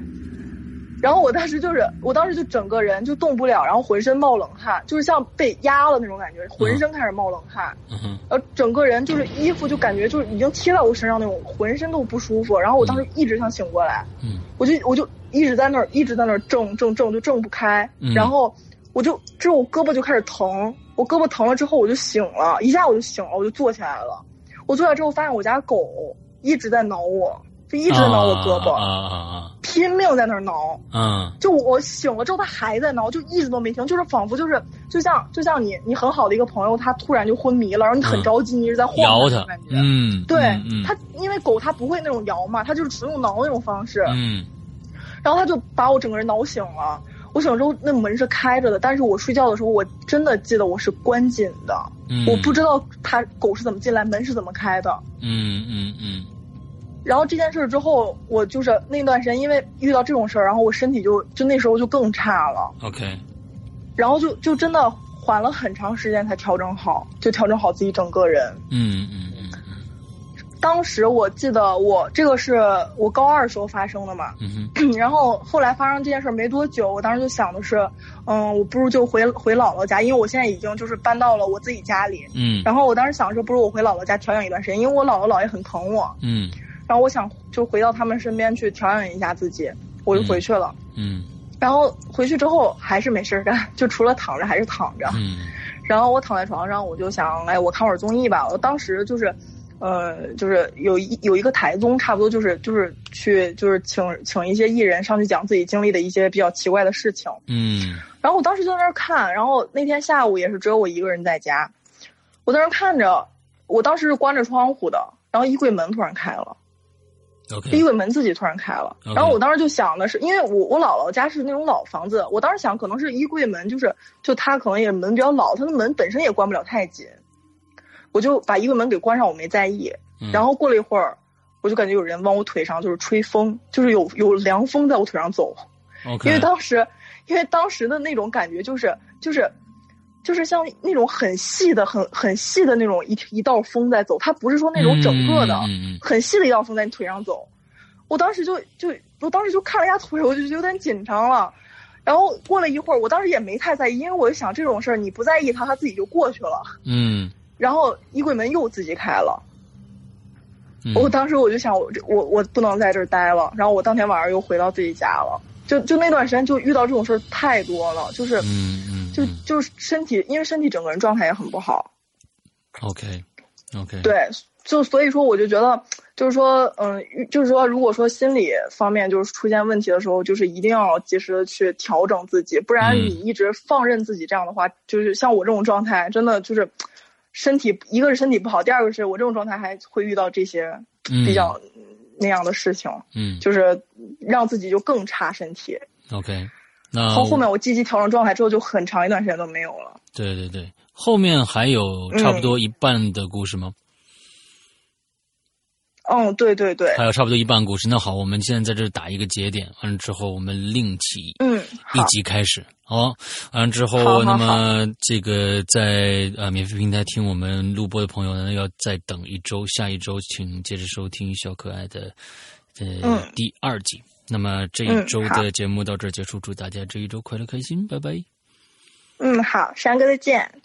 然后我当时就是，我当时就整个人就动不了，然后浑身冒冷汗，就是像被压了那种感觉，浑身开始冒冷汗。嗯哼。呃，整个人就是衣服就感觉就是已经贴在我身上那种，浑身都不舒服。然后我当时一直想醒过来。嗯。我就我就一直在那儿一直在那儿挣挣挣就挣不开。嗯。然后我就之后我胳膊就开始疼，我胳膊疼了之后我就醒了，一下我就醒了，我就坐起来了。我坐下之后发现我家狗一直在挠我。就一直挠我胳膊，啊啊啊！拼命在那儿挠，嗯，就我醒了之后，他还在挠，就一直都没停，就是仿佛就是就像就像你你很好的一个朋友，他突然就昏迷了，然后你很着急，你一直在晃摇他，感觉，嗯，对，他因为狗它不会那种摇嘛，它就是纯用挠那种方式，嗯，然后他就把我整个人挠醒了，我醒了之后那门是开着的，但是我睡觉的时候我真的记得我是关紧的，我不知道他狗是怎么进来，门是怎么开的，嗯嗯嗯。然后这件事之后，我就是那段时间，因为遇到这种事儿，然后我身体就就那时候就更差了。OK。然后就就真的缓了很长时间才调整好，就调整好自己整个人。嗯嗯嗯当时我记得我这个是我高二时候发生的嘛。嗯 然后后来发生这件事没多久，我当时就想的是，嗯，我不如就回回姥姥家，因为我现在已经就是搬到了我自己家里。嗯。然后我当时想说，不如我回姥姥家调养一段时间，因为我姥姥姥爷很疼我。嗯。然后我想就回到他们身边去调养一下自己，我就回去了。嗯，然后回去之后还是没事干，就除了躺着还是躺着。嗯，然后我躺在床上，我就想，哎，我看会儿综艺吧。我当时就是，呃，就是有一有一个台综，差不多就是就是去就是请请一些艺人上去讲自己经历的一些比较奇怪的事情。嗯，然后我当时就在那儿看，然后那天下午也是只有我一个人在家，我在那儿看着，我当时是关着窗户的，然后衣柜门突然开了。衣柜门自己突然开了，然后我当时就想的是，因为我我姥姥家是那种老房子，我当时想可能是衣柜门就是就它可能也门比较老，它的门本身也关不了太紧，我就把衣柜门给关上，我没在意。然后过了一会儿，我就感觉有人往我腿上就是吹风，就是有有凉风在我腿上走。因为当时因为当时的那种感觉就是就是。就是像那种很细的、很很细的那种一一道风在走，它不是说那种整个的，很细的一道风在你腿上走。我当时就就我当时就看了一下腿，我就有点紧张了。然后过了一会儿，我当时也没太在意，因为我就想这种事儿你不在意它，它自己就过去了。嗯。然后衣柜门又自己开了。我当时我就想，我我我不能在这儿待了。然后我当天晚上又回到自己家了。就就那段时间就遇到这种事儿太多了，就是。嗯。就就是身体，因为身体整个人状态也很不好。OK，OK。对，就所以说，我就觉得，就是说，嗯，就是说，如果说心理方面就是出现问题的时候，就是一定要及时的去调整自己，不然你一直放任自己这样的话，就是像我这种状态，真的就是身体一个是身体不好，第二个是我这种状态还会遇到这些比较那样的事情，嗯，就是让自己就更差身体。OK。那后后面我积极调整状态之后，就很长一段时间都没有了。对对对，后面还有差不多一半的故事吗？嗯，对对对，还有差不多一半故事。那好，我们现在在这打一个节点，完了之后我们另起嗯一集开始。好，完了之后，那么这个在呃免费平台听我们录播的朋友呢，要再等一周，下一周请接着收听小可爱的呃第二集。那么这一周的节目到这儿结束，祝大家这一周快乐开心，拜拜。嗯，好，山哥再见。